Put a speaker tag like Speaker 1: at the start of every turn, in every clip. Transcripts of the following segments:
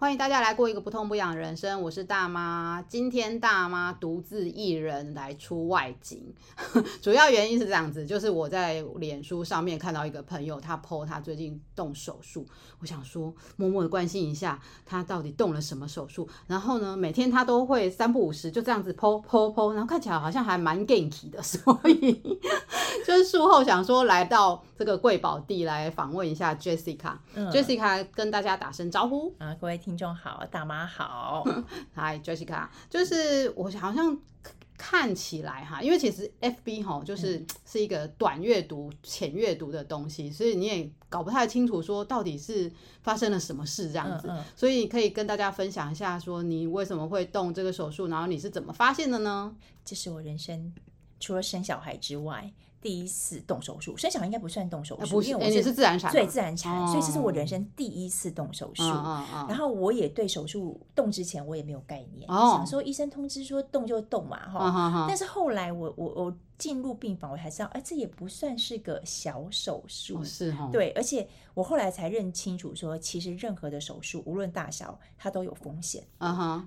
Speaker 1: 欢迎大家来过一个不痛不痒的人生，我是大妈。今天大妈独自一人来出外景，主要原因是这样子，就是我在脸书上面看到一个朋友，他 po 他最近动手术，我想说默默的关心一下他到底动了什么手术。然后呢，每天他都会三不五时就这样子 po po po，然后看起来好像还蛮 g a n k 的，所以 就是术后想说来到这个贵宝地来访问一下 Jessica，嗯。Jessica 跟大家打声招呼
Speaker 2: 啊，各位。听众好，大妈好，
Speaker 1: 嗨，Jessica，就是我好像看起来哈，因为其实 FB 哈就是是一个短阅读、浅阅读的东西，所以你也搞不太清楚说到底是发生了什么事这样子，所以可以跟大家分享一下，说你为什么会动这个手术，然后你是怎么发现的呢？
Speaker 2: 这是我人生除了生小孩之外。第一次动手术，生小孩应该不算动手术，
Speaker 1: 不是，因为我是，是自然产，
Speaker 2: 对自然产，所以这是我人生第一次动手术。然后我也对手术动之前我也没有概念，想说医生通知说动就动嘛，哈。但是后来我我我进入病房，我才知道，哎，这也不算是个小手术，
Speaker 1: 是哈。
Speaker 2: 对，而且我后来才认清楚说，其实任何的手术无论大小，它都有风险。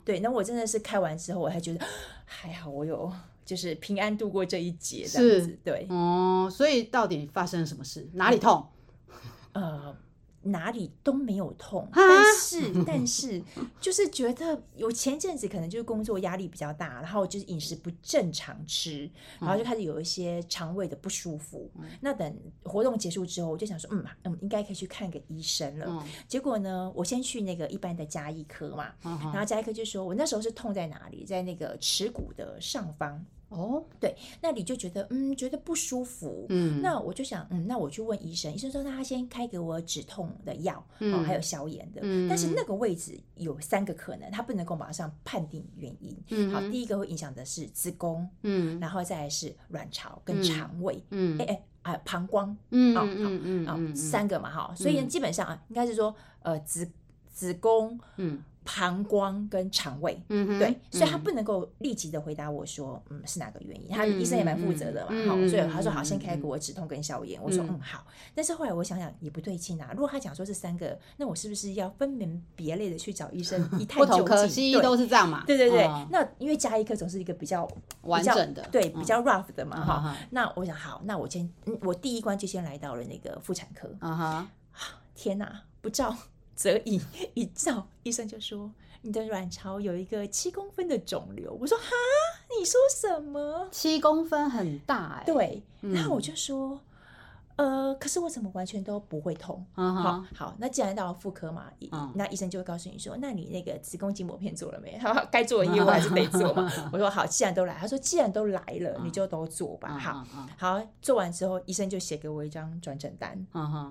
Speaker 2: 对。那我真的是开完之后，我还觉得 还好，我有。就是平安度过这一劫，这样子，对，
Speaker 1: 哦，所以到底发生了什么事？哪里痛？
Speaker 2: 呃。哪里都没有痛，但是 但是就是觉得有前阵子可能就是工作压力比较大，然后就是饮食不正常吃，然后就开始有一些肠胃的不舒服。嗯、那等活动结束之后，我就想说，嗯嗯，应该可以去看个医生了。嗯、结果呢，我先去那个一般的加医科嘛，嗯、然后加医科就说我那时候是痛在哪里，在那个耻骨的上方。哦，对，那你就觉得嗯，觉得不舒服，嗯，那我就想，嗯，那我去问医生，医生说那他先开给我止痛的药，嗯、哦，还有消炎的，嗯，但是那个位置有三个可能，他不能够马上判定原因，嗯，好，第一个会影响的是子宫，嗯，然后再来是卵巢跟肠胃，嗯，哎哎啊膀胱，嗯，好，嗯嗯嗯，三个嘛，哈，所以基本上啊，应该是说呃子子宫，嗯。膀胱跟肠胃，对，所以他不能够立即的回答我说，嗯，是哪个原因？他医生也蛮负责的嘛，好，所以他说好，先开给我止痛跟消炎。我说嗯好，但是后来我想想也不对劲啊，如果他讲说是三个，那我是不是要分门别类的去找医生 一探究竟？
Speaker 1: 西医都是这样嘛？
Speaker 2: 对对对，那因为加医科总是一个比较
Speaker 1: 完整的，
Speaker 2: 对，比较 rough 的嘛，哈。那我想好，那我先，我第一关就先来到了那个妇产科。啊哈，天哪，不照。则以，一照，医生就说你的卵巢有一个七公分的肿瘤。我说哈，你说什么？
Speaker 1: 七公分很大哎、欸。
Speaker 2: 对，然后我就说。嗯呃，可是我怎么完全都不会痛？好好，那既然到了妇科嘛，那医生就会告诉你说，那你那个子宫颈膜片做了没？好，该做的业务还是得做嘛。我说好，既然都来，他说既然都来了，你就都做吧。好，好，做完之后，医生就写给我一张转诊单，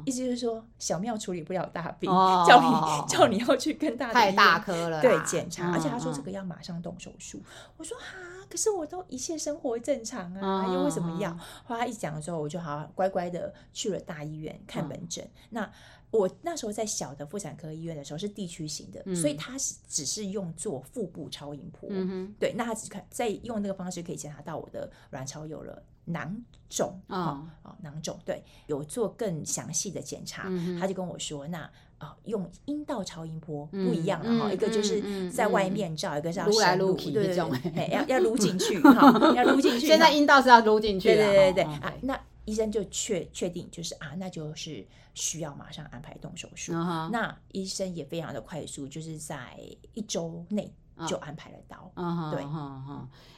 Speaker 2: 意思就是说小庙处理不了大病，叫你叫你要去跟大
Speaker 1: 太大科了，
Speaker 2: 对，检查，而且他说这个要马上动手术。我说哈，可是我都一切生活正常啊，又为什么要？后来一讲的时候，我就好乖乖的。去了大医院看门诊，嗯、那我那时候在小的妇产科医院的时候是地区型的，嗯、所以他是只是用做腹部超音波，嗯、哼。对，那他只看在用那个方式可以检查到我的卵巢有了囊肿啊啊囊肿，对，有做更详细的检查，嗯、他就跟我说，那啊、呃、用阴道超音波不一样了哈，嗯、一个就是在外面照，嗯、一个是要撸来撸去这种，要要撸进去哈，要撸进去，
Speaker 1: 现在阴道是要撸进去的，
Speaker 2: 对对对对啊那。医生就确确定就是啊，那就是需要马上安排动手术。Uh huh. 那医生也非常的快速，就是在一周内就安排了刀。Uh. 对，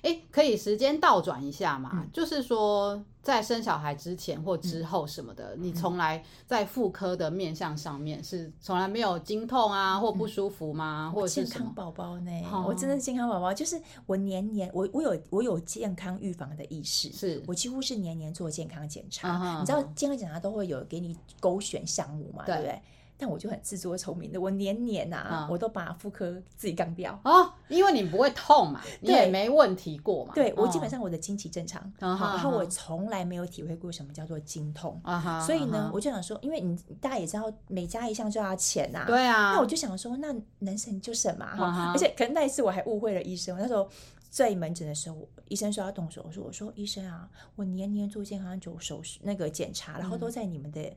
Speaker 1: 哎、欸，可以时间倒转一下嘛？嗯、就是说。在生小孩之前或之后什么的，嗯、你从来在妇科的面向上面是从来没有经痛啊或不舒服吗？嗯、或者是
Speaker 2: 健康宝宝呢？哦、我真的是健康宝宝，就是我年年我我有我有健康预防的意识，是我几乎是年年做健康检查。你知道健康检查都会有给你勾选项目嘛？对，对不对？但我就很自作聪明的，我年年、啊，嗯、我都把妇科自己杠掉。
Speaker 1: 哦，因为你不会痛嘛，你也没问题过嘛。
Speaker 2: 对，我基本上我的经期正常，嗯、然后我从来没有体会过什么叫做经痛，嗯、所以呢，嗯、我就想说，因为你大家也知道，每加一项就要钱呐，对啊，那我就想说，那能省就省嘛，哈、嗯，而且可能那一次我还误会了医生，那时候在门诊的时候，医生说要动手术，我说我说医生啊，我年年做健康手手术那个检查，然后都在你们的。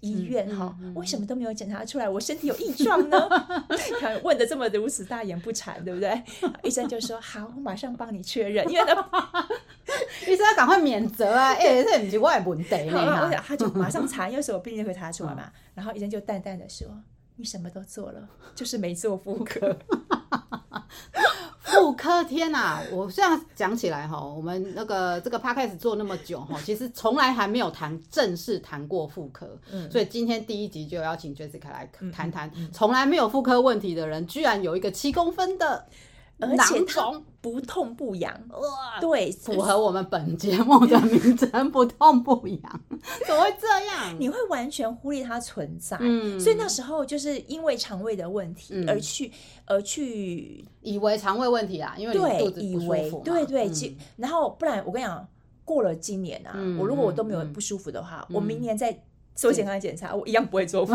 Speaker 2: 医院哈，为什么都没有检查出来我身体有异状呢？看问的这么如此大言不惭，对不对？医生就说好，我马上帮你确认，因为他
Speaker 1: 医生要赶快免责啊！哎，这不是我的问题呢。
Speaker 2: 他就马上查，因为什么病就会查出来嘛。然后医生就淡淡的说：“你什么都做了，就是没做妇科。”
Speaker 1: 妇科天呐！我这样讲起来哈，我们那个这个 podcast 做那么久哈，其实从来还没有谈正式谈过妇科，嗯，所以今天第一集就邀请 Jessica 来谈谈，从来没有妇科问题的人，居然有一个七公分的。
Speaker 2: 而且它不痛不痒，哇，对，
Speaker 1: 符合我们本节目的名称，不痛不痒，怎么会这样？
Speaker 2: 你会完全忽略它存在，嗯，所以那时候就是因为肠胃的问题而去，而去
Speaker 1: 以为肠胃问题啊，因为你肚子不舒服，
Speaker 2: 对对对，然后不然我跟你讲，过了今年啊，我如果我都没有不舒服的话，我明年再做健康检查，我一样不会做。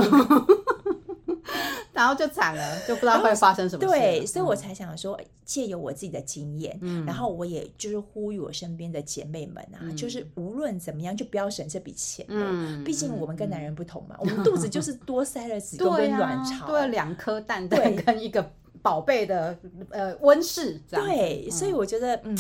Speaker 1: 然后就惨了，就不知道会发生什么事。
Speaker 2: 对，所以我才想说，借由我自己的经验，嗯，然后我也就是呼吁我身边的姐妹们啊，嗯、就是无论怎么样，就不要省这笔钱。嗯，毕竟我们跟男人不同嘛，嗯、我们肚子就是多塞了子宫跟卵巢，
Speaker 1: 对、啊，两颗蛋蛋跟一个宝贝的呃温室。
Speaker 2: 对，所以我觉得嗯，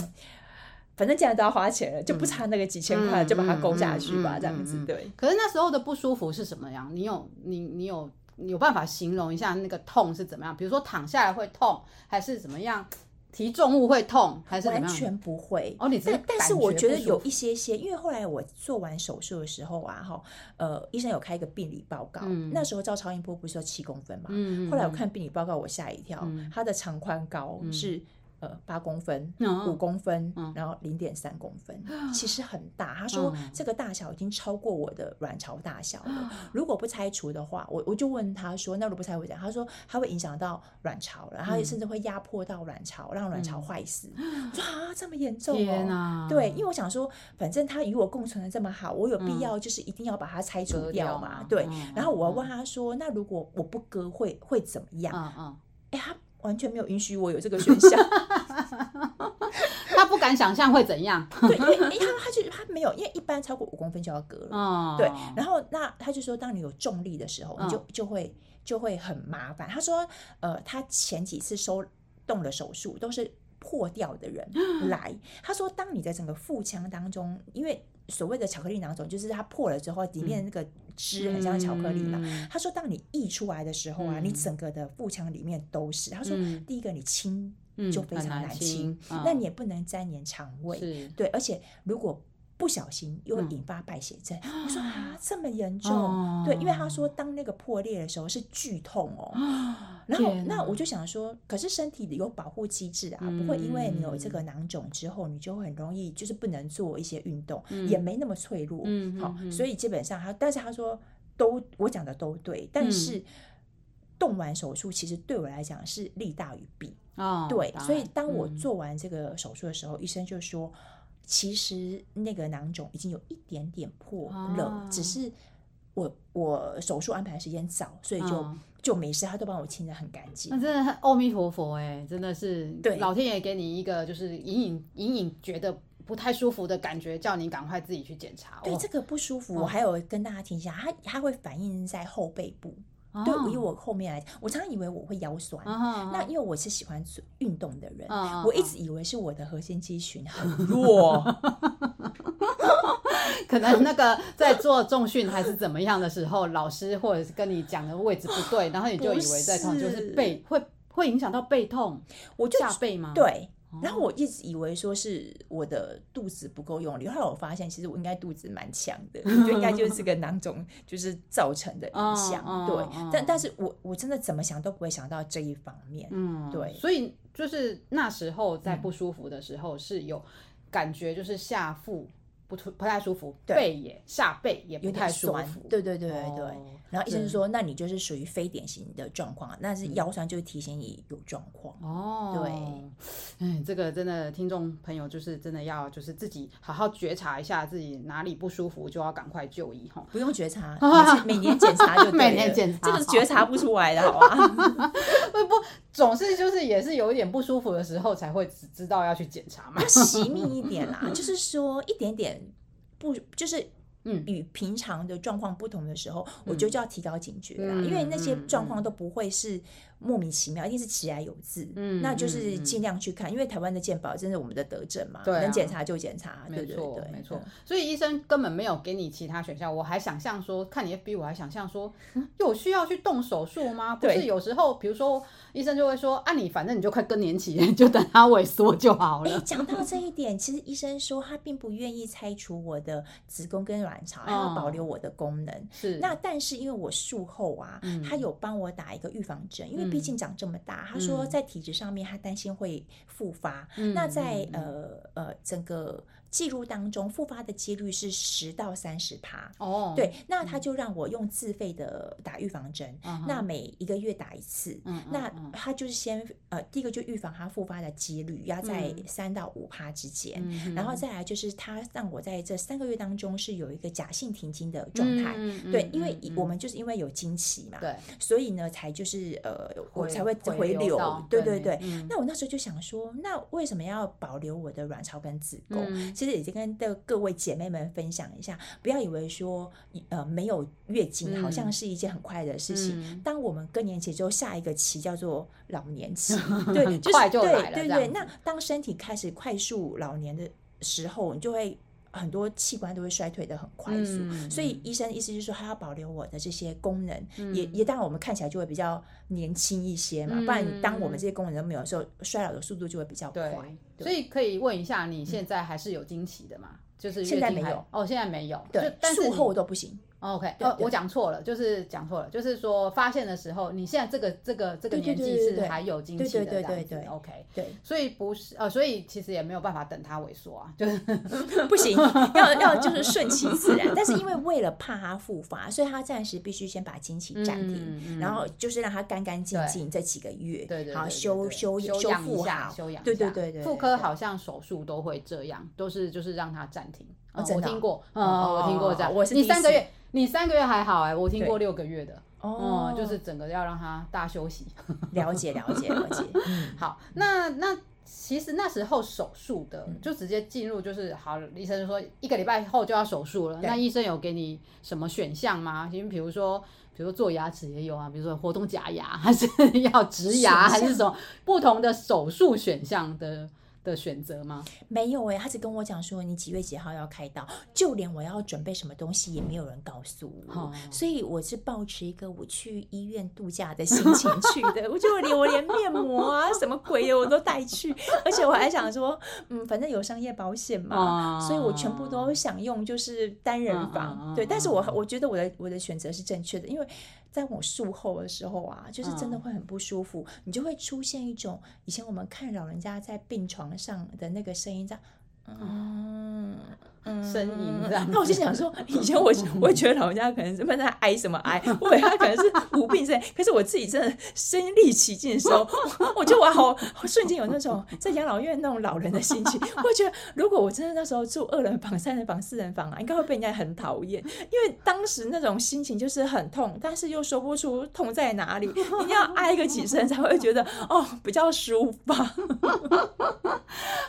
Speaker 2: 反正既然都要花钱了，就不差那个几千块，就把它勾下去吧，这样子。对。
Speaker 1: 可是那时候的不舒服是什么样？你有你你有？你有办法形容一下那个痛是怎么样？比如说躺下来会痛，还是怎么样？提重物会痛，还是
Speaker 2: 完全不会？
Speaker 1: 哦，你
Speaker 2: 但但是我觉得有一些些，因为后来我做完手术的时候啊，哈，呃，医生有开一个病理报告，嗯、那时候照超音波不是要七公分嘛？嗯、后来我看病理报告，我吓一跳，它、嗯、的长宽高是。呃，八公分，五公分，然后零点三公分，其实很大。他说这个大小已经超过我的卵巢大小了。如果不拆除的话，我我就问他说，那如果不拆除怎样？他说他会影响到卵巢，然后甚至会压迫到卵巢，让卵巢坏死。我说啊，这么严重？天哪！对，因为我想说，反正他与我共存的这么好，我有必要就是一定要把它拆除掉嘛？对。然后我问他说，那如果我不割会会怎么样？嗯嗯。哎，他。完全没有允许我有这个选项，
Speaker 1: 他不敢想象会怎样。
Speaker 2: 对，因为他他就他没有，因为一般超过五公分就要割了。哦、对，然后那他就说，当你有重力的时候，你就就会就会很麻烦。他说，呃，他前几次收动了手术都是破掉的人 来。他说，当你在整个腹腔当中，因为所谓的巧克力囊肿，就是它破了之后，里面那个汁很像巧克力嘛。嗯、他说，当你溢出来的时候啊，嗯、你整个的腹腔里面都是。他说，嗯、第一个你清就非常难清，嗯、那你也不能沾黏肠胃。是对，而且如果不小心又会引发败血症。嗯、我说啊，这么严重？哦、对，因为他说，当那个破裂的时候是剧痛哦。然后，那我就想说，可是身体里有保护机制啊，不会因为你有这个囊肿之后，你就很容易就是不能做一些运动，也没那么脆弱。好，所以基本上他，但是他说都我讲的都对，但是动完手术其实对我来讲是利大于弊。对，所以当我做完这个手术的时候，医生就说。其实那个囊肿已经有一点点破了，啊、只是我我手术安排的时间早，所以就、嗯、就没事，他都帮我清的很干净。那
Speaker 1: 真的阿弥陀佛哎，真的是对老天爷给你一个就是隐隐隐隐觉得不太舒服的感觉，叫你赶快自己去检查。
Speaker 2: 对这个不舒服，我还有跟大家提一下，它它会反映在后背部。对，以我后面来讲，我常常以为我会腰酸。那因为我是喜欢运动的人，我一直以为是我的核心肌群很 弱，
Speaker 1: 可能那个在做重训还是怎么样的时候，老师或者是跟你讲的位置不对，然后你就以为在痛，就是背会会影响到背痛，我就下背吗？
Speaker 2: 对。然后我一直以为说是我的肚子不够用力，后来我发现其实我应该肚子蛮强的，我觉得应该就是这个囊肿 就是造成的影响。对，但但是我我真的怎么想都不会想到这一方面。嗯，对，
Speaker 1: 所以就是那时候在不舒服的时候是有感觉，就是下腹。不不太舒服，背也下背也不太舒服，
Speaker 2: 对对对对对。然后医生说，那你就是属于非典型的状况，那是腰酸就提醒你有状况。哦，
Speaker 1: 对，哎，这个真的听众朋友就是真的要就是自己好好觉察一下自己哪里不舒服，就要赶快就医哈。
Speaker 2: 不用觉察，每年检查就
Speaker 1: 每年检查，
Speaker 2: 这个是觉察不出来的，好吧？
Speaker 1: 不不，总是就是也是有一点不舒服的时候才会知知道要去检查嘛。
Speaker 2: 要细密一点啦，就是说一点点。不，就是嗯，与平常的状况不同的时候，嗯、我就就要提高警觉啦，嗯、因为那些状况都不会是莫名其妙，一定是其来有自。嗯，那就是尽量去看，因为台湾的健保真的我们的德政嘛，对、啊，能检查就检查，对对对，
Speaker 1: 没错。所以医生根本没有给你其他选项，我还想象说，看你 FB，我还想象说，有需要去动手术吗？不是，有时候比如说医生就会说，啊，你反正你就快更年期，就等它萎缩就好了。
Speaker 2: 讲到这一点，其实医生说他并不愿意拆除我的子宫跟卵巢，还要保留我的功能。是，那但是因为我术后啊，他有帮我打一个预防针，因为毕竟长这么大，他说在体质上面他担心会复发。那在呃呃整个。记录当中复发的几率是十到三十趴。哦，对，那他就让我用自费的打预防针，嗯、那每一个月打一次，嗯、那他就是先呃第一个就预防他复发的几率要在三到五趴之间，嗯、然后再来就是他让我在这三个月当中是有一个假性停经的状态，嗯、对，因为我们就是因为有经期嘛，对、嗯，所以呢才就是呃我才会回流，对对对，嗯、那我那时候就想说，那为什么要保留我的卵巢跟子宫？嗯其实已经跟的各位姐妹们分享一下，不要以为说呃没有月经好像是一件很快的事情。嗯、当我们更年期之后，下一个期叫做老年期，对，就来了。对对对，那当身体开始快速老年的时候，你就会。很多器官都会衰退的很快速，嗯、所以医生意思就是说，他要保留我的这些功能，嗯、也也当然我们看起来就会比较年轻一些嘛。嗯、不然，当我们这些功能都没有的时候，衰老的速度就会比较快。所以可以问一下，你现在还是有惊奇的吗？嗯、就是现在没有。哦，现在没有，对，术后都不行。OK，呃，我讲错了，就是讲错了，就是说发现的时候，你现在这个这个这个年纪是还有经期的，对对对对，OK，对，所以不是呃，所以其实也没有办法等它萎缩啊，就是 不行，要要就是 顺其自然，但是因为为了怕它复发，所以他暂时必须先把经期暂停，然后就是让它干干净净这几个月，对对，好修修修复一下，修养，对对对对，妇科好像手术都会这样，都是就是让它暂停，我听过，我听过这样，我是你三个月。你三个月还好哎、欸，我听过六个月的哦、嗯，就是整个要让他大休息。了解了解了解。嗯，好，那那其实那时候手术的就直接进入，就是好，医生就说一个礼拜后就要手术了。那医生有给你什么选项吗？因为比如说，比如说做牙齿也有啊，比如说活动假牙，还是 要植牙，还是什么不同的手术选项的？的选择吗？没有哎、欸，他只跟我讲说，你几月几号要开刀，就连我要准备什么东西也没有人告诉我，哦、所以我是抱持一个我去医院度假的心情去的。我就连我连面膜啊什么鬼的我都带去，而且我还想说，嗯，反正有商业保险嘛，哦、所以我全部都想用就是单人房，哦、对。但是我我觉得我的我的选择是正确的，因为在我术后的时候啊，就是真的会很不舒服，哦、你就会出现一种以前我们看老人家在病床上的那个声音，这样，嗯。呻吟这样，那我就想说，以前我 我觉得老人家可能是在哀什么哀，我以为他可能是无病呻吟，可是我自己真的身历其境的时候，我觉得我好瞬间有那种在养老院那种老人的心情。我觉得如果我真的那时候住二人房、三人房、四人房啊，应该会被人家很讨厌，因为当时那种心情就是很痛，但是又说不出痛在哪里，一定要挨个几声才会觉得哦比较舒服吧。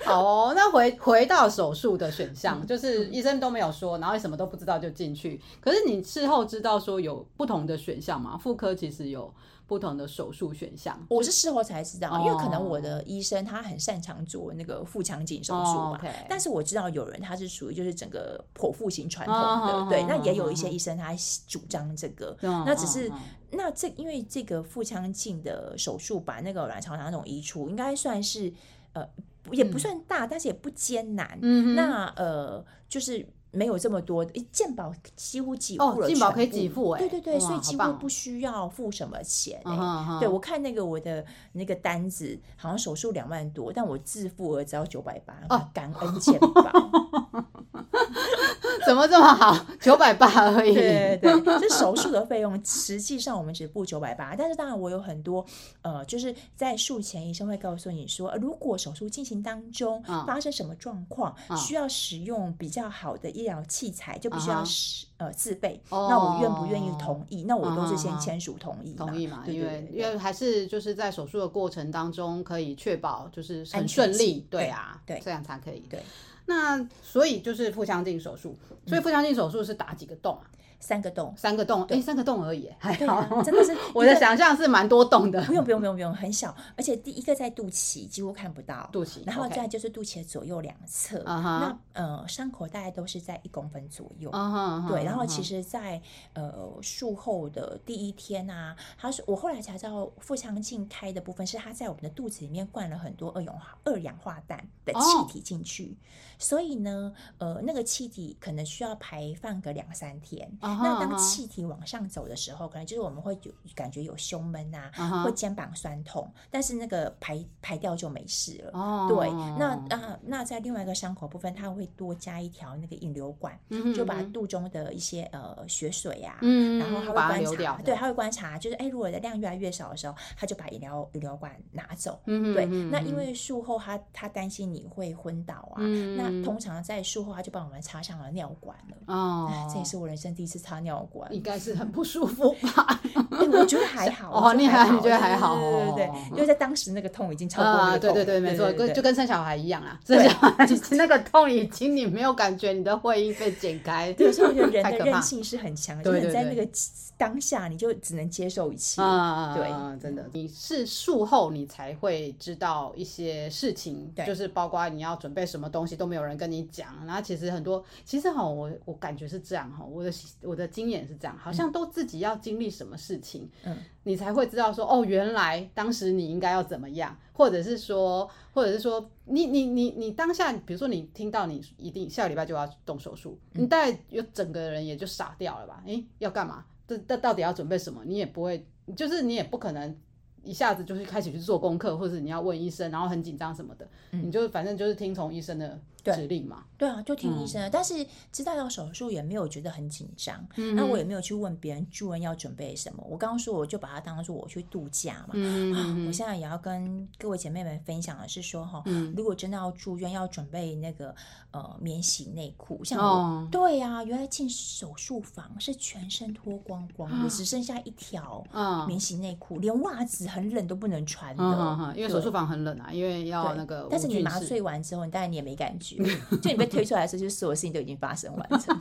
Speaker 2: 好哦，那回回到手术的选项就是。是医生都没有说，然后什么都不知道就进去。可是你事后知道说有不同的选项吗？妇科其实有不同的手术选项。我是事后才知道，因为可能我的医生他很擅长做那个腹腔镜手术嘛。但是我知道有人他是属于就是整个剖腹型传统的，对。那也有一些医生他主张这个，那只是那这因为这个腹腔镜的手术把那个卵巢囊肿移除，应该算是呃。也不算大，但是也不艰难。嗯，那呃，就是没有这么多，健保几乎几付了，健保可以几付，哎，对对对，所以几乎不需要付什么钱。哎，对我看那个我的那个单子，好像手术两万多，但我自付额只要九百八。啊，感恩健保。怎么这么好？九百八而已。对对对，这手术的费用实际上我们只付九百八，但是当然我有很多呃，就是在术前医生会告诉你说，如果手术进行当中发生什么状况，需要使用比较好的医疗器材，就必须要呃自费。那我愿不愿意同意？那我都是先签署同意，同意嘛？因为因为还是就是在手术的过程当中可以确保就是很顺利，对啊，对，这样才可以。对。
Speaker 1: 那所以就是腹腔镜手术，所以腹腔镜手术是打几个洞啊？
Speaker 2: 三个洞，
Speaker 1: 三个洞，哎，三个洞而已，还好，
Speaker 2: 真的是
Speaker 1: 我的想象是蛮多洞的。
Speaker 2: 不用不用不用不用，很小，而且第一个在肚脐，几乎看不到。
Speaker 1: 肚脐，
Speaker 2: 然后再就是肚脐的左右两侧，那呃伤口大概都是在一公分左右，对。然后其实，在呃术后的第一天啊，他是我后来才知道腹腔镜开的部分是他在我们的肚子里面灌了很多二氧化二氧化氮的气体进去，所以呢，呃那个气体可能需要排放个两三天。那当气体往上走的时候，可能就是我们会有感觉有胸闷啊，uh. 或肩膀酸痛，但是那个排排掉就没事了。Oh. 对，那啊，那在另外一个伤口部分，它会多加一条那个引流管，mm hmm. 就把肚中的一些呃血水啊，mm hmm. 然后他会观察，对，他会观察，就是哎，如果的量越来越少的时候，他就把引流引流管拿走。Mm hmm. 对，那因为术后他他担心你会昏倒啊，mm hmm. 那通常在术后他就帮我们插上了尿管了。哦，oh. 这也是我人生第一次。插尿管
Speaker 1: 应该是很不舒服吧？
Speaker 2: 我觉得还好
Speaker 1: 哦，你还你觉得还好？
Speaker 2: 对对对，因为在当时那个痛已经超过了。啊，
Speaker 1: 对对对，没错，跟就跟生小孩一样啊，生小孩 那个痛已经你没有感觉，你的会阴被剪开，
Speaker 2: 对，所以我觉得人的韧性是很强的，就是在那个当下你就只能接受一切啊，对，
Speaker 1: 真的，你是术后你才会知道一些事情，就是包括你要准备什么东西都没有人跟你讲，然后其实很多，其实哈，我我感觉是这样哈，我的。我的经验是这样，好像都自己要经历什么事情，嗯，你才会知道说，哦，原来当时你应该要怎么样，或者是说，或者是说，你你你你当下，比如说你听到你一定下个礼拜就要动手术，你大概有整个人也就傻掉了吧？诶，要干嘛？这这到底要准备什么？你也不会，就是你也不可能一下子就是开始去做功课，或者你要问医生，然后很紧张什么的，你就反正就是听从医生的。指令嘛，
Speaker 2: 对啊，就听医生的。嗯、但是知道要手术也没有觉得很紧张，嗯、那我也没有去问别人住院要准备什么。我刚刚说，我就把它当做我去度假嘛。嗯、哼啊，我现在也要跟各位姐妹们分享的是说哈，嗯、如果真的要住院，要准备那个呃免洗内裤，像我，哦、对呀、啊，原来进手术房是全身脱光光只剩下一条免洗内裤，连袜子很冷都不能穿的，
Speaker 1: 啊、因为手术房很冷啊，因为要那个。
Speaker 2: 但是你麻醉完之后，你当然你也没感觉。就你被推出来的时候，就所有事情都已经发生完成，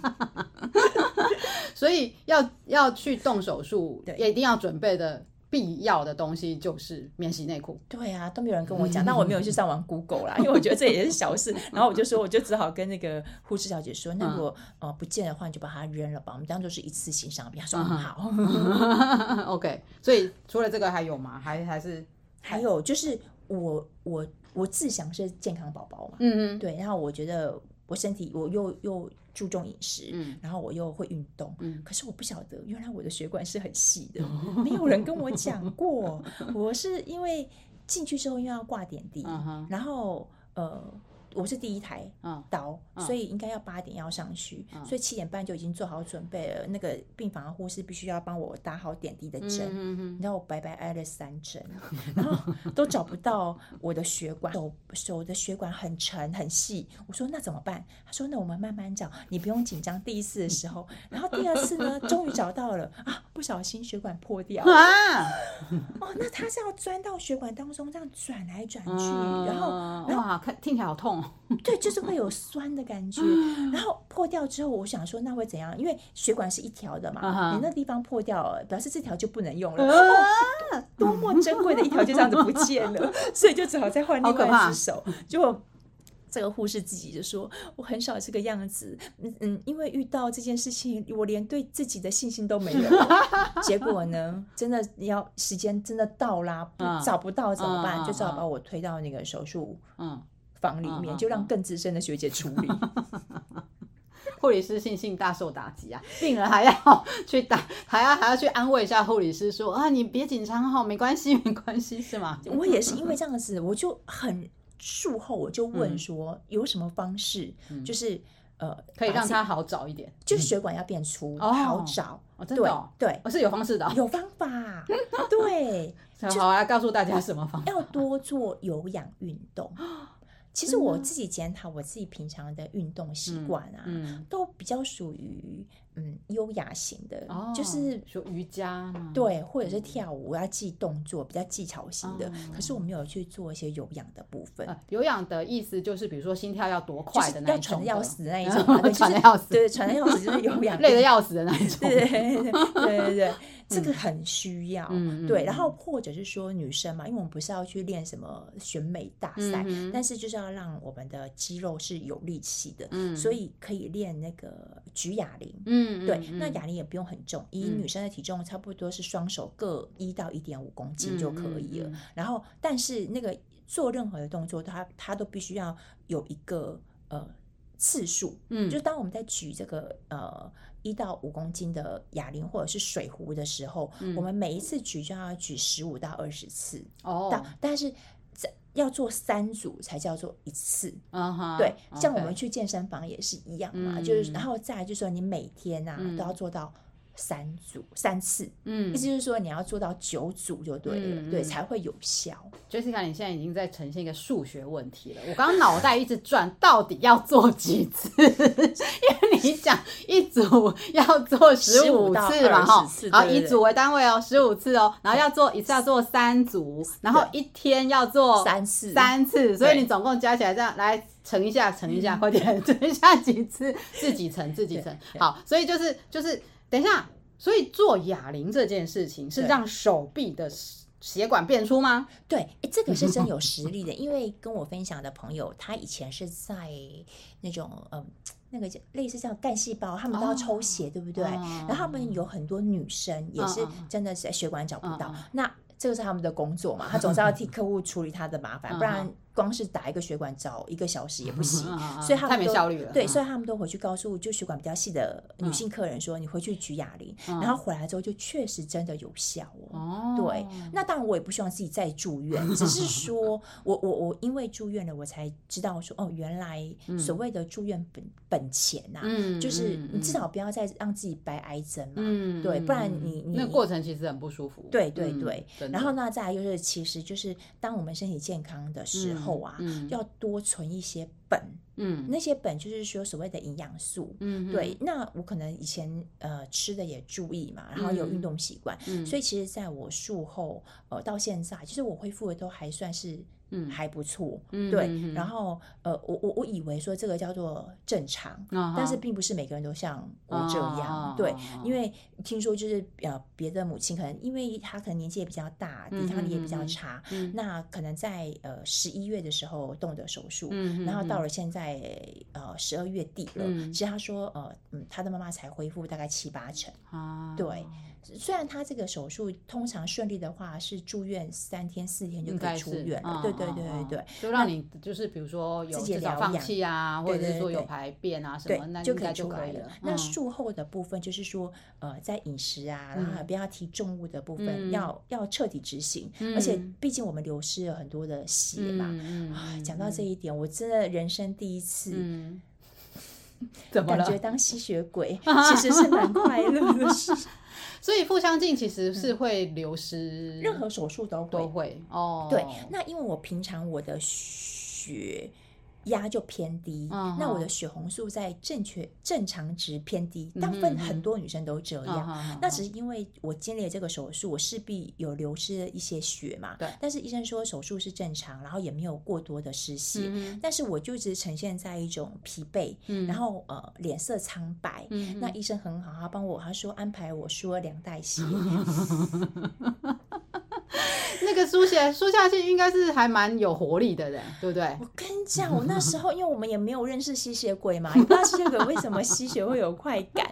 Speaker 1: 所以要要去动手术，也一定要准备的必要的东西就是免洗内裤。
Speaker 2: 对啊，都没有人跟我讲，那我没有去上网 Google 啦，因为我觉得这也是小事。然后我就说，我就只好跟那个护士小姐说，那如果呃不见的话，你就把它扔了吧，我们当做是一次性商品。她说很好。
Speaker 1: OK，所以除了这个还有吗？还还是
Speaker 2: 还有就是我我。我自想是健康宝宝嘛，嗯嗯，对，然后我觉得我身体我又又注重饮食，嗯，然后我又会运动，嗯，可是我不晓得原来我的血管是很细的，没有人跟我讲过，我是因为进去之后因为要挂点滴，然后呃。我是第一台刀，所以应该要八点要上去，所以七点半就已经做好准备了。那个病房的护士必须要帮我打好点滴的针，然后我白白挨了三针，然后都找不到我的血管，手手的血管很沉很细。我说那怎么办？他说那我们慢慢找，你不用紧张。第一次的时候，然后第二次呢，终于找到了啊！不小心血管破掉啊！哦，那他是要钻到血管当中这样转来转去，然后
Speaker 1: 哇，看听起来好痛。
Speaker 2: 对，就是会有酸的感觉，然后破掉之后，我想说那会怎样？因为血管是一条的嘛，uh huh. 你那地方破掉了，表示这条就不能用了。Uh huh. 哦，多么珍贵的一条就这样子不见了，所以就只好再换另外一只手。结果这个护士自己就说：“我很少这个样子，嗯嗯，因为遇到这件事情，我连对自己的信心都没有。结果呢，真的要时间真的到啦，找不到怎么办？就只好把我推到那个手术。”嗯。房里面就让更资深的学姐处理，
Speaker 1: 护理师信心大受打击啊！病人还要去打，还要还要去安慰一下护理师说啊，你别紧张哈，没关系，没关系，是吗？
Speaker 2: 我也是因为 这样子，我就很术后我就问说，有什么方式，就是呃，
Speaker 1: 可以让他好找一点，
Speaker 2: 就是血管要变粗，好找。
Speaker 1: 真的，对，我是有方式的，
Speaker 2: 有方法，对。
Speaker 1: 好，啊告诉大家什么方法？
Speaker 2: 要多做有氧运动。其实我自己检讨我自己平常的运动习惯啊，都比较属于嗯优雅型的，
Speaker 1: 哦、
Speaker 2: 就是
Speaker 1: 说瑜伽嘛，
Speaker 2: 对，或者是跳舞要记动作，比较技巧型的。
Speaker 1: 哦、
Speaker 2: 可是我没有去做一些有氧的部分。
Speaker 1: 呃、有氧的意思就是，比如说心跳要多快的那一种，
Speaker 2: 要喘的要死的那一种，喘
Speaker 1: 的要死，
Speaker 2: 对，喘的要死就是有氧，
Speaker 1: 累的要死的那一种。
Speaker 2: 对对对对对。这个很需要，
Speaker 1: 嗯、
Speaker 2: 对，然后或者是说女生嘛，因为我们不是要去练什么选美大赛，嗯、但是就是要让我们的肌肉是有力气的，嗯、所以可以练那个举哑铃，嗯，对，嗯、那哑铃也不用很重，以女生的体重差不多是双手各一到一点五公斤就可以了。然后，但是那个做任何的动作，它它都必须要有一个呃次数，嗯，就当我们在举这个呃。一到五公斤的哑铃或者是水壶的时候，嗯、我们每一次举就要举十五到二十次哦。但但是要做三组才叫做一次。对，像我们去健身房也是一样嘛，嗯、就是然后再来就是说你每天呐、啊嗯、都要做到。三组三次，嗯，意思就是说你要做到九组就对了，嗯、对，才会有效。
Speaker 1: Jessica，你现在已经在呈现一个数学问题了。我刚刚脑袋一直转，到底要做几次？因为你讲一组要做十五次嘛，哈，好以组为单位哦，十五次哦，然后要做一次要做三组，然后一天要做三次，三次，所以你总共加起来这样来乘一下，乘一下，快点 乘一下几次，自己乘，自己乘。好，所以就是就是。等一下，所以做哑铃这件事情是让手臂的血管变粗吗？
Speaker 2: 对，哎，这个是真有实力的。因为跟我分享的朋友，他以前是在那种嗯，那个类似叫干细胞，他们都要抽血，对不对？然后他们有很多女生也是真的是血管找不到，那这个是他们的工作嘛，他总是要替客户处理他的麻烦，不然。光是打一个血管找一个小时也不行，所以他们都太没效率了。对，所以他们都回去告诉就血管比较细的女性客人说：“你回去举哑铃，然后回来之后就确实真的有效哦。”对，那当然我也不希望自己再住院，只是说我我我因为住院了，我才知道说哦，原来所谓的住院本本钱呐，就是你至少不要再让自己白挨针嘛，对，不然你你
Speaker 1: 那过程其实很不舒服。
Speaker 2: 对对对，然后呢，再来就是其实就是当我们身体健康的时候。后啊，嗯、要多存一些本，嗯，那些本就是说所谓的营养素，嗯，对。那我可能以前呃吃的也注意嘛，然后有运动习惯，嗯、所以其实在我术后呃到现在，其实我恢复的都还算是。嗯，还不错，嗯、对。嗯、然后，呃，我我我以为说这个叫做正常，哦、但是并不是每个人都像我这样，哦、对。因为听说就是呃，别的母亲可能因为她可能年纪也比较大，抵抗力也比较差，嗯、那可能在呃十一月的时候动的手术，嗯、然后到了现在呃十二月底了，嗯、其实她说呃嗯，她的妈妈才恢复大概七八成，啊、对。虽然他这个手术通常顺利的话是住院三天四天就可以出院了，对对对对对，
Speaker 1: 就让你就是比如说有至少放弃啊，或者是说有排便啊什么，那就可以出来了。
Speaker 2: 那术后的部分就是说，呃，在饮食啊，然后不要提重物的部分，要要彻底执行。而且毕竟我们流失了很多的血嘛，讲到这一点，我真的人生第一次，怎么感觉当吸血鬼 其实是蛮快乐的事。
Speaker 1: 所以腹腔镜其实是会流失，
Speaker 2: 任何手术都会
Speaker 1: 都会哦。
Speaker 2: 对，那因为我平常我的血。压就偏低，那我的血红素在正确正常值偏低，大部分很多女生都这样。那只是因为我经历了这个手术，我势必有流失了一些血嘛。对。但是医生说手术是正常，然后也没有过多的失血，但是我就一直呈现在一种疲惫，然后呃脸色苍白。那医生很好，他帮我他说安排我输了两袋血。
Speaker 1: 那个书写输下去应该是还蛮有活力的人，对不对？
Speaker 2: 我跟你讲，我那时候因为我们也没有认识吸血鬼嘛，也不知道吸血鬼为什么吸血会有快感。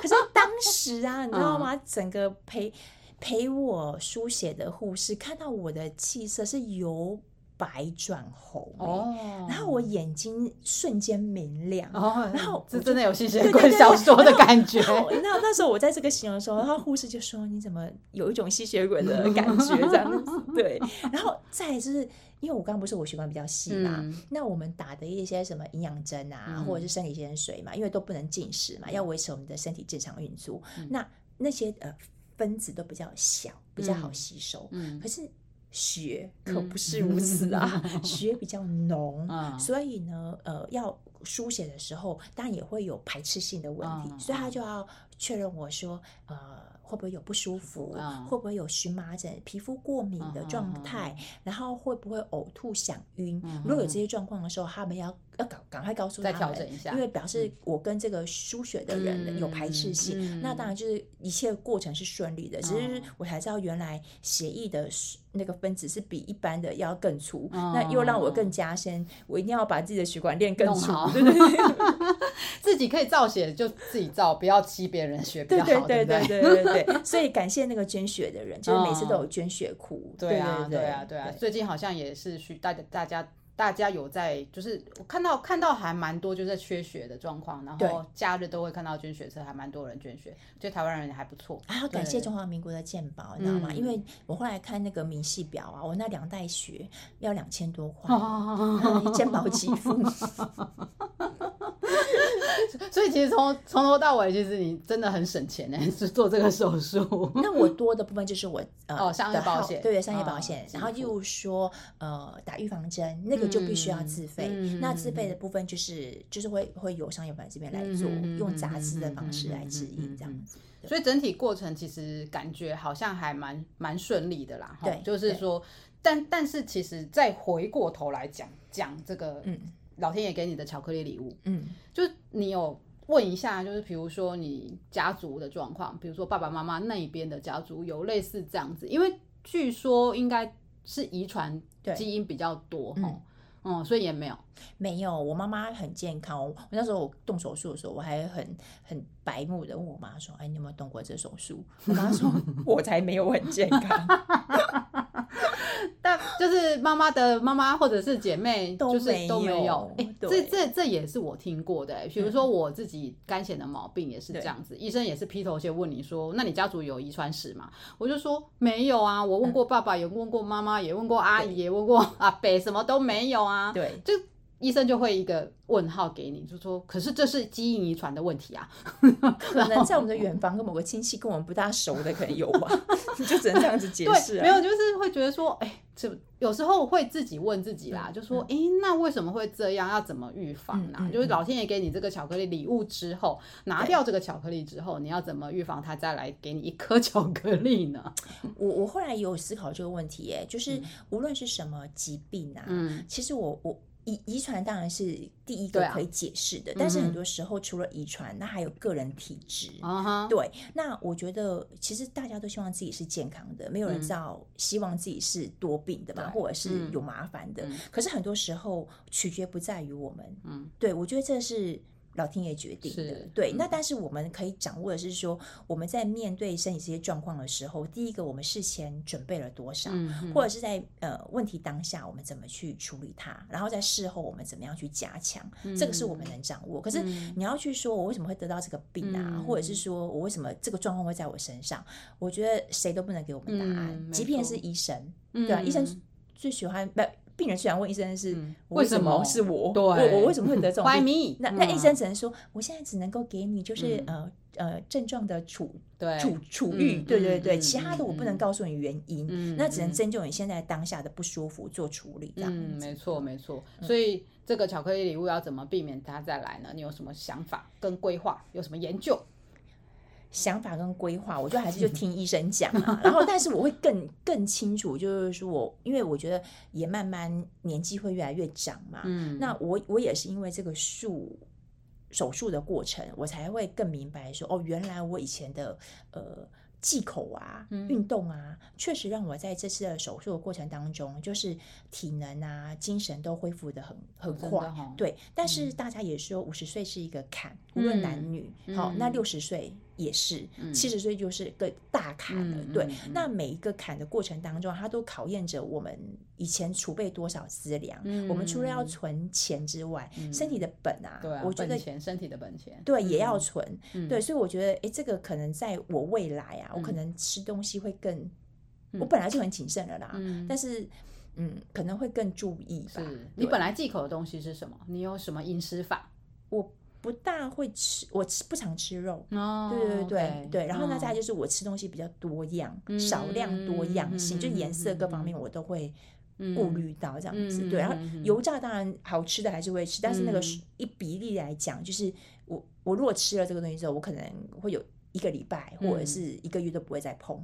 Speaker 2: 可是当时啊，你知道吗？整个陪陪我输血的护士看到我的气色是由白转红哦，然后我眼睛瞬间明亮哦，然后
Speaker 1: 这真的有吸血鬼小说的感觉。
Speaker 2: 那那时候我在这个形容的时候，然后护士就说：“你怎么有一种吸血鬼的感觉？”这样子对。然后再就是，因为我刚刚不是我血管比较细嘛，那我们打的一些什么营养针啊，或者是生理盐水嘛，因为都不能进食嘛，要维持我们的身体正常运作。那那些呃分子都比较小，比较好吸收。嗯，可是。血可不是如此啊，血比较浓，所以呢，呃，要输血的时候，当然也会有排斥性的问题，所以他就要确认我说，呃。会不会有不舒服？
Speaker 1: 嗯、
Speaker 2: 会不会有荨麻疹、皮肤过敏的状态？然后会不会呕吐、想晕？如果有这些状况的时候，他们要要赶赶快告诉他
Speaker 1: 们，
Speaker 2: 因为表示我跟这个输血的人有排斥性。那当然就是一切过程是顺利的，嗯、只是我才知道原来血液的那个分子是比一般的要更粗，嗯、那又让我更加深，我一定要把自己的血管练更粗，
Speaker 1: 好
Speaker 2: 对对对，
Speaker 1: 自己可以造血就自己造，不要吸别人血比较好，
Speaker 2: 对对对对对对。所以感谢那个捐血的人，就是每次都有捐血库，
Speaker 1: 嗯、对啊对啊对啊。最近好像也是需大家大家。大家有在，就是我看到看到还蛮多，就是缺血的状况，然后假日都会看到捐血车，还蛮多人捐血，觉得台湾人还不错。
Speaker 2: 啊要感谢中华民国的健保，你知道吗？因为我后来看那个明细表啊，我那两袋血要两千多块，健保给付。
Speaker 1: 所以其实从从头到尾，其实你真的很省钱呢，是做这个手术。
Speaker 2: 那我多的部分就是我呃
Speaker 1: 哦商业保险，
Speaker 2: 对对商业保险，然后又说呃打预防针，那个就必须要自费。那自费的部分就是就是会会由商业保险这边来做，用杂志的方式来指引这样子。
Speaker 1: 所以整体过程其实感觉好像还蛮蛮顺利的啦。对，就是说，但但是其实再回过头来讲讲这个嗯。老天爷给你的巧克力礼物，嗯，就你有问一下，就是比如说你家族的状况，比如说爸爸妈妈那一边的家族有类似这样子，因为据说应该是遗传基因比较多，哦，嗯，所以也没有，
Speaker 2: 没有，我妈妈很健康，我那时候我动手术的时候，我还很很白目的问我妈说，哎，你有没有动过这手术？我妈说，我才没有很健康。
Speaker 1: 但就是妈妈的妈妈或者是姐妹，就是都没有。哎，这这这也是我听过的。比如说我自己肝险的毛病也是这样子，医生也是劈头先问你说，那你家族有遗传史吗？我就说没有啊，我问过爸爸，也问过妈妈，也问过阿姨，也问过阿伯，什么都没有啊。
Speaker 2: 对，
Speaker 1: 就。医生就会一个问号给你，就说：“可是这是基因遗传的问题啊，
Speaker 2: 可能在我们的远房跟某个亲戚跟我们不大熟的可能有吧，你就只能这样子解释啊。”
Speaker 1: 没有，就是会觉得说：“哎，这有时候会自己问自己啦，就说：哎，那为什么会这样？要怎么预防呢？就是老天爷给你这个巧克力礼物之后，拿掉这个巧克力之后，你要怎么预防他再来给你一颗 巧克力呢？”
Speaker 2: 我我后来也有思考这个问题，哎，就是无论是什么疾病啊，嗯，其实我我。遗遗传当然是第一个可以解释的，啊、但是很多时候除了遗传，那还有个人体质。Uh huh. 对，那我觉得其实大家都希望自己是健康的，没有人知道希望自己是多病的嘛，嗯、或者是有麻烦的。嗯、可是很多时候取决不在于我们。嗯，对，我觉得这是。老天爷决定的，是对。嗯、那但是我们可以掌握的是说，我们在面对身体这些状况的时候，第一个我们事前准备了多少，嗯、或者是在呃问题当下我们怎么去处理它，然后在事后我们怎么样去加强，嗯、这个是我们能掌握。可是你要去说我为什么会得到这个病啊，嗯、或者是说我为什么这个状况会在我身上，我觉得谁都不能给我们答案，嗯、即便是医生，嗯、对吧、啊？医生最喜欢不。病人虽然问医生是为什么是我，我我为什么会得这种病？那那医生只能说，我现在只能够给你就是呃呃症状的处处处愈，对对对，其他的我不能告诉你原因，那只能针对你现在当下的不舒服做处理。这样，
Speaker 1: 没错没错。所以这个巧克力礼物要怎么避免它再来呢？你有什么想法跟规划？有什么研究？
Speaker 2: 想法跟规划，我觉得还是就听医生讲啊。然后，但是我会更更清楚，就是说我因为我觉得也慢慢年纪会越来越长嘛。嗯，那我我也是因为这个术手术的过程，我才会更明白说，哦，原来我以前的呃。忌口啊，运动啊，确实让我在这次的手术的过程当中，就是体能啊、精神都恢复的很很快。对，但是大家也说五十岁是一个坎，无论男女。好，那六十岁也是，七十岁就是个大坎了。对，那每一个坎的过程当中，它都考验着我们以前储备多少资粮。我们除了要存钱之外，身体的本啊，对我觉得
Speaker 1: 钱，身体的本钱，
Speaker 2: 对，也要存。对，所以我觉得，哎，这个可能在我未来啊。我可能吃东西会更，嗯、我本来就很谨慎了啦，嗯、但是嗯，可能会更注意吧。
Speaker 1: 你本来忌口的东西是什么？你有什么饮食法？
Speaker 2: 我不大会吃，我吃不常吃肉。哦，对对对 okay, 对。然后呢，再就是我吃东西比较多样，嗯、少量多样性，嗯、就颜色各方面我都会顾虑到这样子。嗯、对，然后油炸当然好吃的还是会吃，嗯、但是那个一比例来讲，就是我我如果吃了这个东西之后，我可能会有。一个礼拜或者是一个月都不会再碰。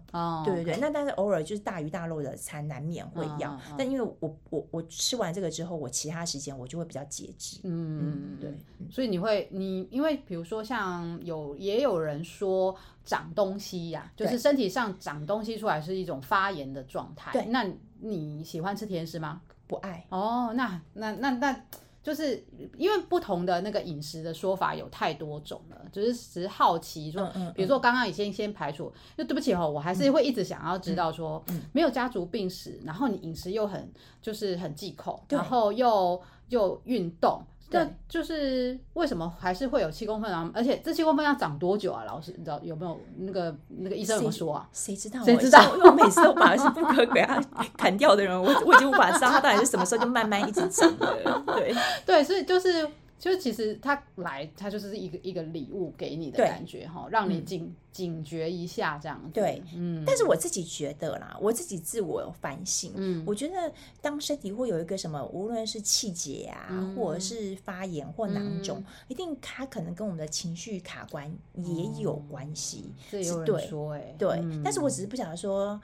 Speaker 2: 对对对。那但是偶尔就是大鱼大肉的餐难免会要，但因为我我我吃完这个之后，我其他时间我就会比较节制。嗯
Speaker 1: 嗯，对。所以你会你因为比如说像有也有人说长东西呀、啊，就是身体上长东西出来是一种发炎的状态。对，那你喜欢吃甜食吗？
Speaker 2: 不爱。
Speaker 1: 哦，那那那那。那就是因为不同的那个饮食的说法有太多种了，就是只是好奇说，嗯嗯、比如说刚刚已经先排除，就对不起哦，我还是会一直想要知道说，没有家族病史，然后你饮食又很就是很忌口，然后又又运动。那就是为什么还是会有七公分啊？而且这七公分要长多久啊？老师，你知道有没有那个那个医生怎么说啊？
Speaker 2: 谁知道？
Speaker 1: 谁知道？
Speaker 2: 因为我每次都把是不可给他砍掉的人，我我已经无法知道他到底是什么时候就慢慢一直长的。对
Speaker 1: 对，所以就是。就其实他来，他就是一个一个礼物给你的感觉哈，对让你警、嗯、警觉一下这样子。
Speaker 2: 对，嗯。但是我自己觉得啦，我自己自我反省，嗯，我觉得当身体会有一个什么，无论是气结啊，嗯、或者是发炎或囊肿，嗯、一定它可能跟我们的情绪卡关也有关系。
Speaker 1: 这有人说哎，
Speaker 2: 对，嗯、但是我只是不晓得说。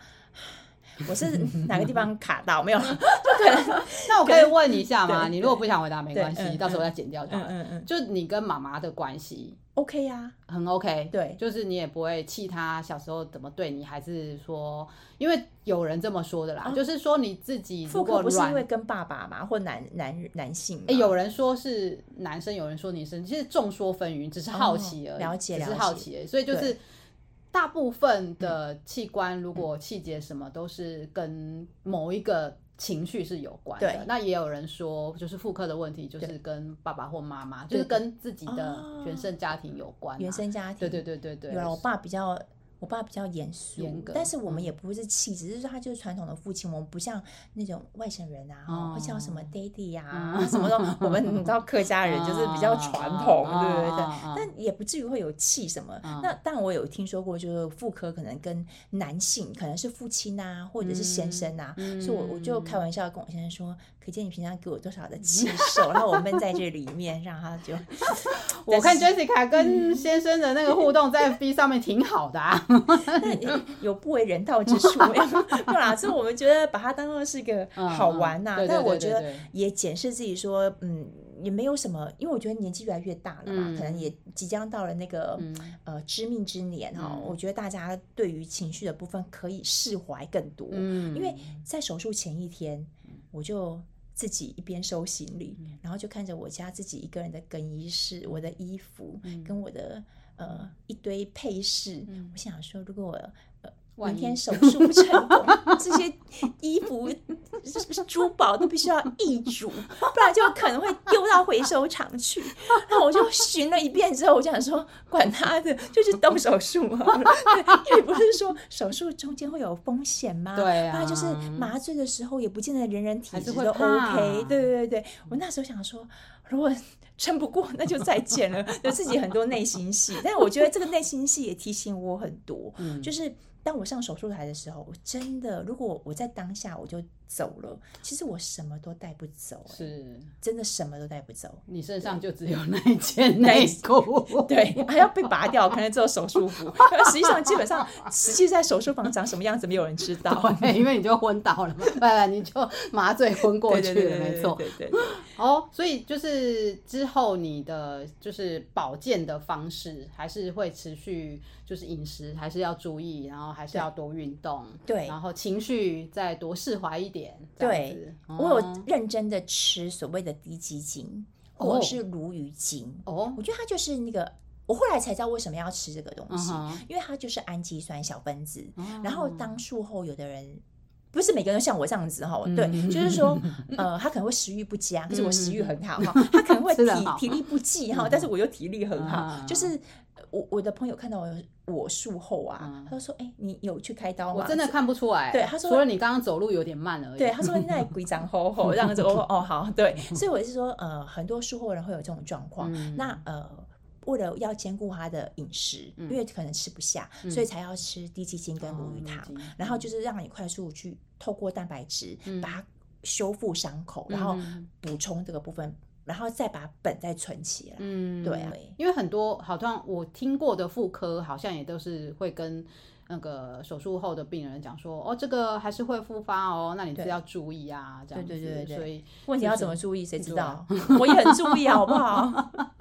Speaker 2: 我是哪个地方卡到没有？就可能
Speaker 1: 那我可以问一下吗？你如果不想回答没关系，到时候再剪掉就好。嗯嗯，就你跟妈妈的关系
Speaker 2: ，OK 呀，
Speaker 1: 很 OK。
Speaker 2: 对，
Speaker 1: 就是你也不会气她小时候怎么对你，还是说，因为有人这么说的啦，就是说你自己如果
Speaker 2: 不是因为跟爸爸嘛，或男男男性，
Speaker 1: 哎，有人说是男生，有人说女生，其实众说纷纭，只是好奇而已，
Speaker 2: 了解，
Speaker 1: 只是好奇而已，所以就是。大部分的器官，如果气节什么，都是跟某一个情绪是有关的。对那也有人说，就是妇科的问题，就是跟爸爸或妈妈，就是跟自己的原生家庭有关，啊。
Speaker 2: 原生家庭，
Speaker 1: 对对对对对。
Speaker 2: 有我爸比较。我爸比较严肃，但是我们也不是气，只是说他就是传统的父亲，我们不像那种外省人啊，会叫什么 daddy 呀，什么的。我们你知道客家人就是比较传统，对对对。但也不至于会有气什么。那但我有听说过，就是妇科可能跟男性可能是父亲啊，或者是先生啊，所以我我就开玩笑跟我先生说，可见你平常给我多少的气受，然后我闷在这里面，让他就。
Speaker 1: 我看 Jessica 跟先生的那个互动在 B 上面挺好的啊。
Speaker 2: 有不为人道之处，不啦，所以我们觉得把它当做是一个好玩呐。但我觉得也检视自己说，嗯，也没有什么，因为我觉得年纪越来越大了嘛，可能也即将到了那个呃知命之年哈。我觉得大家对于情绪的部分可以释怀更多，因为在手术前一天，我就自己一边收行李，然后就看着我家自己一个人的更衣室，我的衣服跟我的。呃，一堆配饰，嗯、我想说，如果我呃明天手术不成功，这些衣服、珠宝都必须要易主，不然就可能会丢到回收厂去。然后我就寻了一遍之后，我就想说，管他的，就去动手术嘛。因为不是说手术中间会有风险吗？对啊，不然就是麻醉的时候也不见得人人体质都 OK。对对对，我那时候想说，如果。撑不过，那就再见了。有自己很多内心戏，但是我觉得这个内心戏也提醒我很多，嗯、就是当我上手术台的时候，我真的，如果我在当下我就。走了，其实我什么都带不走，是真的什么都带不走。
Speaker 1: 你身上就只有那一件 内裤，
Speaker 2: 对，还要被拔掉，可能只有手术服。实际上，基本上实际在手术房长什么样子，没有人知道，
Speaker 1: 因为你就昏倒了嘛，不你就麻醉昏过去了，没错，对对对。哦，所以就是之后你的就是保健的方式还是会持续，就是饮食还是要注意，然后还是要多运动，对，然后情绪再多释怀一点。
Speaker 2: 对，我有认真的吃所谓的低基精，或者是鲈鱼精。哦，我觉得它就是那个，我后来才知道为什么要吃这个东西，因为它就是氨基酸小分子。然后当术后有的人，不是每个人都像我这样子哈，对，就是说，呃，他可能会食欲不佳，可是我食欲很好哈，他可能会 体体力不济哈，但是我又体力很好，就是。我我的朋友看到我我术后啊，他就说：“哎，你有去开刀吗？”
Speaker 1: 我真的看不出来。
Speaker 2: 对，他说
Speaker 1: 除了你刚刚走路有点慢而已。
Speaker 2: 对，他说那规张厚厚这样子。我说：“哦，好。”对，所以我是说，呃，很多术后人会有这种状况。那呃，为了要兼顾他的饮食，因为可能吃不下，所以才要吃滴鸡精跟母鱼糖，然后就是让你快速去透过蛋白质把它修复伤口，然后补充这个部分。然后再把本再存起来。
Speaker 1: 嗯，
Speaker 2: 对啊，
Speaker 1: 因为很多好像我听过的妇科，好像也都是会跟那个手术后的病人讲说，哦，这个还是会复发哦，那你是要注意啊，这样子。
Speaker 2: 对对对对，
Speaker 1: 所以
Speaker 2: 问题要怎么注意，谁知道？我也很注意，好不好？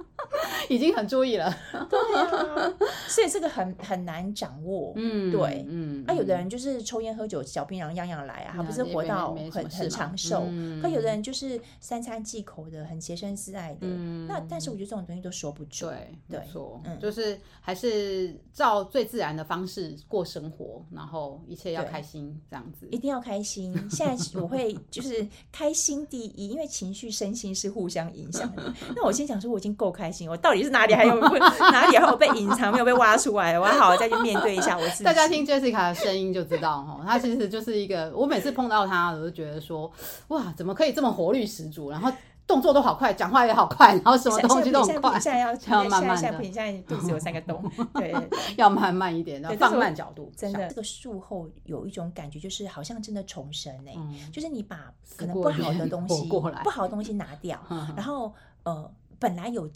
Speaker 1: 已经很注意了，
Speaker 2: 对啊，所以这个很很难掌握，嗯，对，嗯，啊，有的人就是抽烟喝酒，小病痒样样来啊，他不是活到很很长寿，可有的人就是三餐忌口的，很洁身自爱的，那但是我觉得这种东西都说不准，
Speaker 1: 对，没错，就是还是照最自然的方式过生活，然后一切要开心，这样子，
Speaker 2: 一定要开心。现在我会就是开心第一，因为情绪身心是互相影响的。那我先讲说，我已经够开心，我到底是哪里还有 哪里还有被隐藏没有被挖出来？我要好好再去面对一下我自己。
Speaker 1: 大家听 Jessica 的声音就知道哈，她其实就是一个，我每次碰到她，我都觉得说，哇，怎么可以这么活力十足，然后动作都好快，讲话也好快，然后什么东西都很快。
Speaker 2: 现在要要慢慢的，现在肚子有三个洞，对，
Speaker 1: 要慢慢一点，然后放慢角度。
Speaker 2: 真的，这个术后有一种感觉，就是好像真的重生哎，就是你把可能不好的东西，不好的东西拿掉，然后呃，本来有。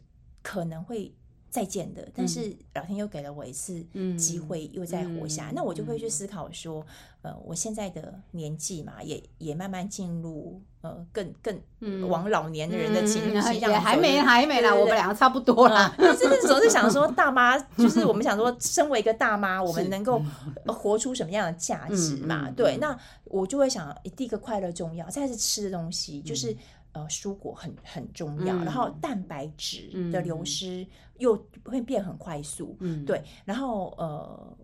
Speaker 2: 可能会再见的，但是老天又给了我一次机会，又再活下。那我就会去思考说，呃，我现在的年纪嘛，也也慢慢进入呃更更往老年的人的情绪，
Speaker 1: 也还没还没啦，我们两个差不多啦。
Speaker 2: 就是总是想说，大妈就是我们想说，身为一个大妈，我们能够活出什么样的价值嘛？对，那我就会想，第一个快乐重要，再是吃的东西，就是。呃，蔬果很很重要，嗯、然后蛋白质的流失又会变很快速，嗯、对，然后呃，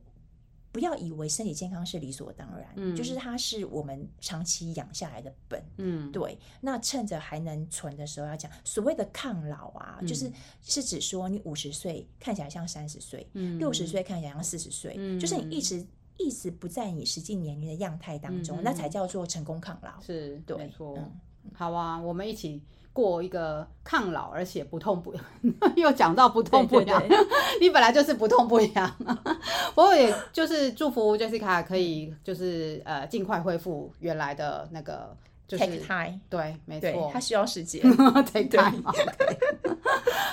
Speaker 2: 不要以为身体健康是理所当然，嗯、就是它是我们长期养下来的本，嗯，对。那趁着还能存的时候，要讲所谓的抗老啊，嗯、就是是指说你五十岁看起来像三十岁，六十岁看起来像四十岁，嗯、就是你一直一直不在你实际年龄的样态当中，嗯、那才叫做成功抗老，
Speaker 1: 是对，没错。嗯好啊，我们一起过一个抗老而且不痛不痒，又讲到不痛不痒，你本来就是不痛不痒。不过也就是祝福 Jessica 可以就是呃尽快恢复原来的那个就是
Speaker 2: Take time，
Speaker 1: 对，没错，
Speaker 2: 他需要时间
Speaker 1: Take time。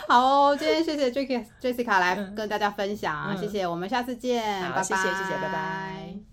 Speaker 1: 好哦，今天谢谢 Jessica 来跟大家分享，谢谢，我们下次见，拜拜，谢谢谢谢，拜。拜。